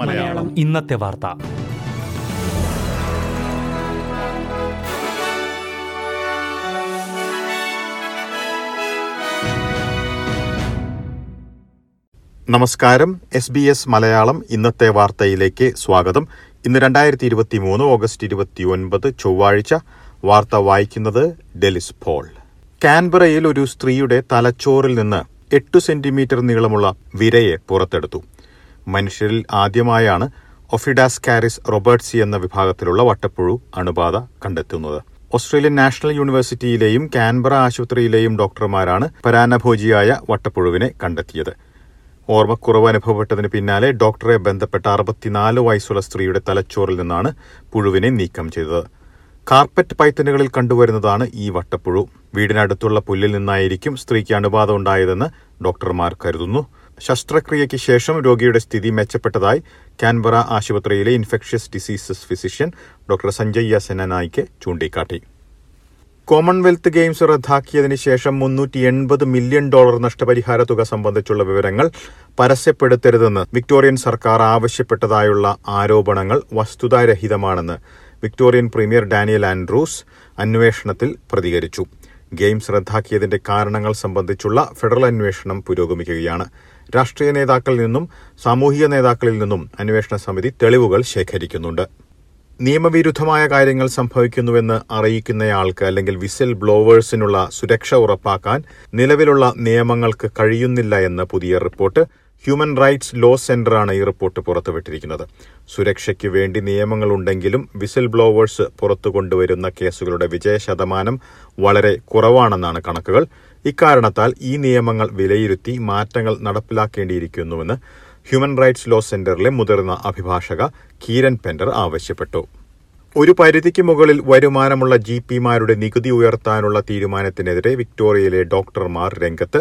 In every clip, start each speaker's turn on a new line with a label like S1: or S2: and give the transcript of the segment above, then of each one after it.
S1: മലയാളം.
S2: ഇന്നത്തെ വാർത്ത.
S3: നമസ്കാരം. എസ് ബി എസ് മലയാളം ഇന്നത്തെ വാർത്തയിലേക്ക് സ്വാഗതം. ഇന്ന് രണ്ടായിരത്തി ഇരുപത്തി മൂന്ന് ഓഗസ്റ്റ് ഇരുപത്തി ഒൻപത് ചൊവ്വാഴ്ച വാർത്ത വായിക്കുന്നത് ഡെലിസ് പോൾ. കാൻബറയിൽ ഒരു സ്ത്രീയുടെ തലച്ചോറിൽ നിന്ന് എട്ടു സെന്റിമീറ്റർ നീളമുള്ള വിരയെ പുറത്തെടുത്തു. മനുഷ്യരിൽ ആദ്യമായാണ് ഒഫിഡാസ് കാരിസ് റോബർട്ട്സി എന്ന വിഭാഗത്തിലുള്ള വട്ടപ്പുഴു അണുബാധ കണ്ടെത്തുന്നത്. ഓസ്ട്രേലിയൻ നാഷണൽ യൂണിവേഴ്സിറ്റിയിലെയും കാൻബറ ആശുപത്രിയിലെയും ഡോക്ടർമാരാണ് പരാനഭോജിയായ വട്ടപ്പുഴുവിനെ കണ്ടെത്തിയത്. ഓർമ്മക്കുറവ് അനുഭവപ്പെട്ടതിന് പിന്നാലെ ഡോക്ടറെ ബന്ധപ്പെട്ട അറുപത്തിനാല് വയസ്സുള്ള സ്ത്രീയുടെ തലച്ചോറിൽ നിന്നാണ് പുഴുവിനെ നീക്കം ചെയ്തത്. കാർപ്പറ്റ് പൈത്തനുകളിൽ കണ്ടുവരുന്നതാണ് ഈ വട്ടപ്പുഴു. വീടിനടുത്തുള്ള പുല്ലിൽ നിന്നായിരിക്കും സ്ത്രീക്ക് അണുബാധ ഉണ്ടായതെന്ന് ഡോക്ടർമാർ കരുതുന്നു. ശസ്ത്രക്രിയയ്ക്ക് ശേഷം രോഗിയുടെ സ്ഥിതി മെച്ചപ്പെട്ടതായി കാൻബറ ആശുപത്രിയിലെ infectious diseases physician doctor Sanjay Senanayake ചൂണ്ടിക്കാട്ടി. കോമൺവെൽത്ത് ഗെയിംസ് റദ്ദാക്കിയതിന് ശേഷം മുന്നൂറ്റി എൺപത് മില്യൺ ഡോളർ നഷ്ടപരിഹാര തുക സംബന്ധിച്ചുള്ള വിവരങ്ങൾ പരസ്യപ്പെടുത്തരുതെന്ന് വിക്ടോറിയൻ സർക്കാർ ആവശ്യപ്പെട്ടതായുള്ള ആരോപണങ്ങൾ വസ്തുതാരഹിതമാണെന്ന് വിക്ടോറിയൻ പ്രീമിയർ ഡാനിയൽ ആൻഡ്രൂസ് അന്വേഷണത്തിൽ പ്രതികരിച്ചു. ഗെയിംസ് റദ്ദാക്കിയതിന്റെ കാരണങ്ങൾ സംബന്ധിച്ചുള്ള ഫെഡറൽ അന്വേഷണം പുരോഗമിക്കുകയാണ്. രാഷ്ട്രീയ നേതാക്കളിൽ നിന്നും സാമൂഹിക നേതാക്കളിൽ നിന്നും അന്വേഷണ സമിതി തെളിവുകൾ ശേഖരിക്കുന്നുണ്ട്. നിയമവിരുദ്ധമായ കാര്യങ്ങൾ സംഭവിക്കുന്നുവെന്ന് അറിയിക്കുന്നയാൾക്ക് അല്ലെങ്കിൽ വിസിൽ ബ്ലോവേഴ്സിനുള്ള സുരക്ഷ ഉറപ്പാക്കാൻ നിലവിലുള്ള നിയമങ്ങൾക്ക് കഴിയുന്നില്ല എന്ന പുതിയ റിപ്പോർട്ട് ഹ്യൂമൻ റൈറ്റ്സ് ലോ സെന്ററാണ് ഈ റിപ്പോർട്ട് പുറത്തുവിട്ടിരിക്കുന്നത്. സുരക്ഷയ്ക്ക് വേണ്ടി നിയമങ്ങളുണ്ടെങ്കിലും വിസിൽ ബ്ലോവേഴ്സ് പുറത്തു കൊണ്ടുവരുന്ന കേസുകളുടെ വിജയ ശതമാനം വളരെ കുറവാണെന്നാണ് കണക്കുകൾ. ഇക്കാരണത്താൽ ഈ നിയമങ്ങൾ വിലയിരുത്തി മാറ്റങ്ങൾ നടപ്പിലാക്കേണ്ടിയിരിക്കുന്നുവെന്ന് ഹ്യൂമൻ റൈറ്റ്സ് ലോ സെന്ററിലെ മുതിർന്ന അഭിഭാഷക കീരൻ പെൻഡർ ആവശ്യപ്പെട്ടു. ഒരു പരിധിക്ക് മുകളിൽ വരുമാനമുള്ള ജി പിമാരുടെ നികുതി ഉയർത്താനുള്ള തീരുമാനത്തിനെതിരെ വിക്ടോറിയയിലെ ഡോക്ടർമാർ രംഗത്ത്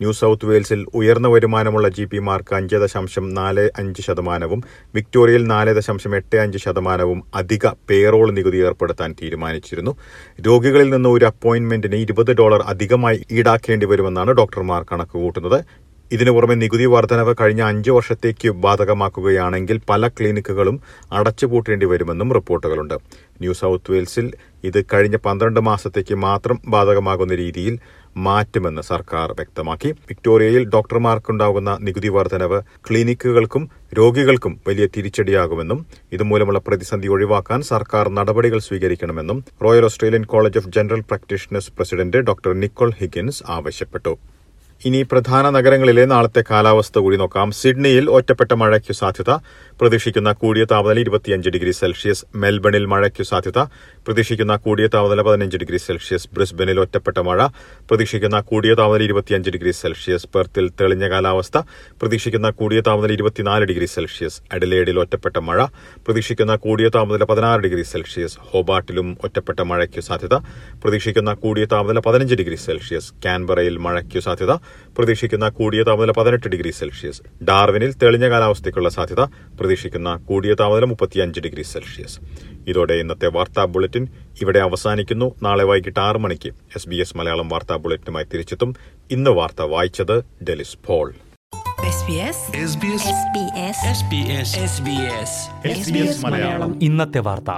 S3: ന്യൂ സൌത്ത് വെയിൽസിൽ ഉയർന്ന വരുമാനമുള്ള ജി പിമാർക്ക് അഞ്ച് ദശാംശം നാല് അഞ്ച് ശതമാനവും വിക്ടോറിയയിൽ നാല് ദശാംശം എട്ട് അഞ്ച് ശതമാനവും അധിക പേറോൾ നികുതി ഏർപ്പെടുത്താൻ തീരുമാനിച്ചിരുന്നു. രോഗികളിൽ നിന്ന് ഒരു അപ്പോയിന്റ്മെന്റിന് ഇരുപത് ഡോളർ അധികമായി ഈടാക്കേണ്ടി വരുമെന്നാണ് ഡോക്ടർമാർ കണക്കുകൂട്ടുന്നത്. ഇതിനു പുറമെ നികുതി വർധനവ് കഴിഞ്ഞ അഞ്ചു വർഷത്തേക്ക് ബാധകമാക്കുകയാണെങ്കിൽ പല ക്ലിനിക്കുകളും അടച്ചുപൂട്ടേണ്ടി വരുമെന്നും റിപ്പോർട്ടുകളുണ്ട്. ന്യൂ സൌത്ത് വെയിൽസിൽ ഇത് കഴിഞ്ഞ പന്ത്രണ്ട് മാസത്തേക്ക് മാത്രം ബാധകമാകുന്ന രീതിയിൽ മാറ്റുമെന്ന് സർക്കാർ വ്യക്തമാക്കി. വിക്ടോറിയയിൽ ഡോക്ടർമാർക്കുണ്ടാകുന്ന നികുതി വർധനവ് ക്ലിനിക്കുകൾക്കും രോഗികൾക്കും വലിയ തിരിച്ചടിയാകുമെന്നും ഇതുമൂലമുള്ള പ്രതിസന്ധി ഒഴിവാക്കാൻ സർക്കാർ നടപടികൾ സ്വീകരിക്കണമെന്നും royal Australian college of general practitioners president doctor Nicole Higgins ആവശ്യപ്പെട്ടു. ഇനി പ്രധാന നഗരങ്ങളിലെ നാളത്തെ കാലാവസ്ഥ കൂടി നോക്കാം. സിഡ്നിയിൽ ഒറ്റപ്പെട്ട മഴയ്ക്കു സാധ്യത. പ്രതീക്ഷിക്കുന്ന കൂടിയ താപനില ഇരുപത്തിയഞ്ച് ഡിഗ്രി സെൽഷ്യസ്. മെൽബണിൽ മഴയ്ക്കു സാധ്യത. പ്രതീക്ഷിക്കുന്ന കൂടിയ താപനില പതിനഞ്ച് ഡിഗ്രി സെൽഷ്യസ്. ബ്രിസ്ബനിൽ ഒറ്റപ്പെട്ട മഴ. പ്രതീക്ഷിക്കുന്ന കൂടിയ താപനില ഇരുപത്തിയഞ്ച് ഡിഗ്രി സെൽഷ്യസ്. പെർത്തിൽ തെളിഞ്ഞ കാലാവസ്ഥ. പ്രതീക്ഷിക്കുന്ന കൂടിയ താപനില ഇരുപത്തിനാല് ഡിഗ്രി സെൽഷ്യസ്. അഡിലേഡിൽ ഒറ്റപ്പെട്ട മഴ. പ്രതീക്ഷിക്കുന്ന കൂടിയ താപനില പതിനാറ് ഡിഗ്രി സെൽഷ്യസ്. ഹോബാട്ടിലും ഒറ്റപ്പെട്ട മഴയ്ക്കു സാധ്യത. പ്രതീക്ഷിക്കുന്ന കൂടിയ താപനില പതിനഞ്ച് ഡിഗ്രി സെൽഷ്യസ്. കാൻബറയിൽ മഴയ്ക്കു സാധ്യത. പ്രതീക്ഷിക്കുന്ന കൂടിയ താപനില പതിനെട്ട് ഡിഗ്രി സെൽഷ്യസ്. ഡാർവിനിൽ തെളിഞ്ഞ കാലാവസ്ഥയ്ക്കുള്ള സാധ്യത പ്രതീക്ഷിക്കുന്ന കൂടിയ താപനില മുപ്പത്തിയഞ്ച് ഡിഗ്രി സെൽഷ്യസ്. ഇതോടെ ഇന്നത്തെ വാർത്താ ബുള്ളറ്റിൻ ഇവിടെ അവസാനിക്കുന്നു. നാളെ വൈകിട്ട് ആറ് മണിക്ക് എസ് ബി എസ് മലയാളം വാർത്താ ബുള്ളറ്റിനുമായി തിരിച്ചെത്തും. ഇന്ന് വാർത്ത വായിച്ചത് ഡെലിസ് പോൾ.
S2: ഇന്നത്തെ വാർത്ത.